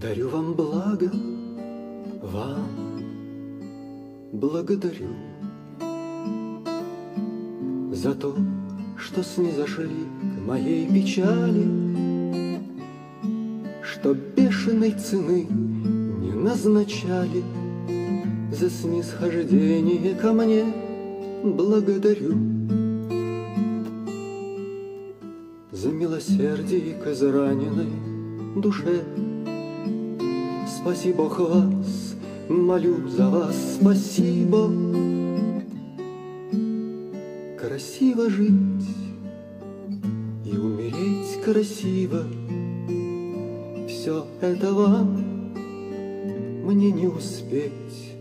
Дарю вам благо, вам благодарю За то, что снизошли к моей печали, Что бешеной цены не назначали За снисхождение ко мне благодарю. За милосердие к израненной душе Спаси Бог вас, молю за вас, спасибо. Красиво жить и умереть красиво, Все это вам мне не успеть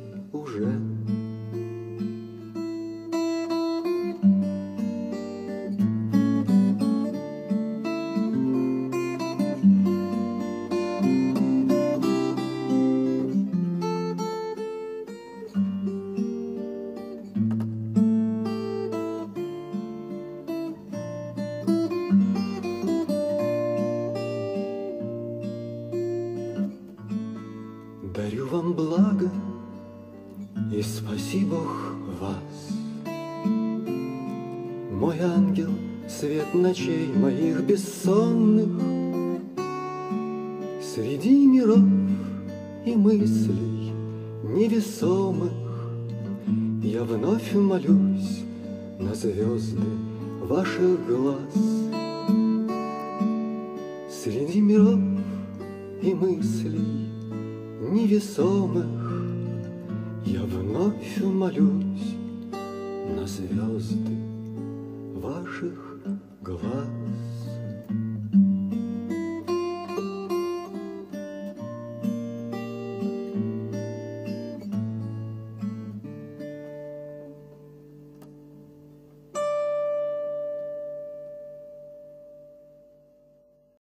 вам благо и спаси Бог вас. Мой ангел, свет ночей моих бессонных, Среди миров и мыслей невесомых Я вновь молюсь на звезды ваших глаз. Среди миров и мыслей невесомых Я вновь молюсь на звезды ваших глаз.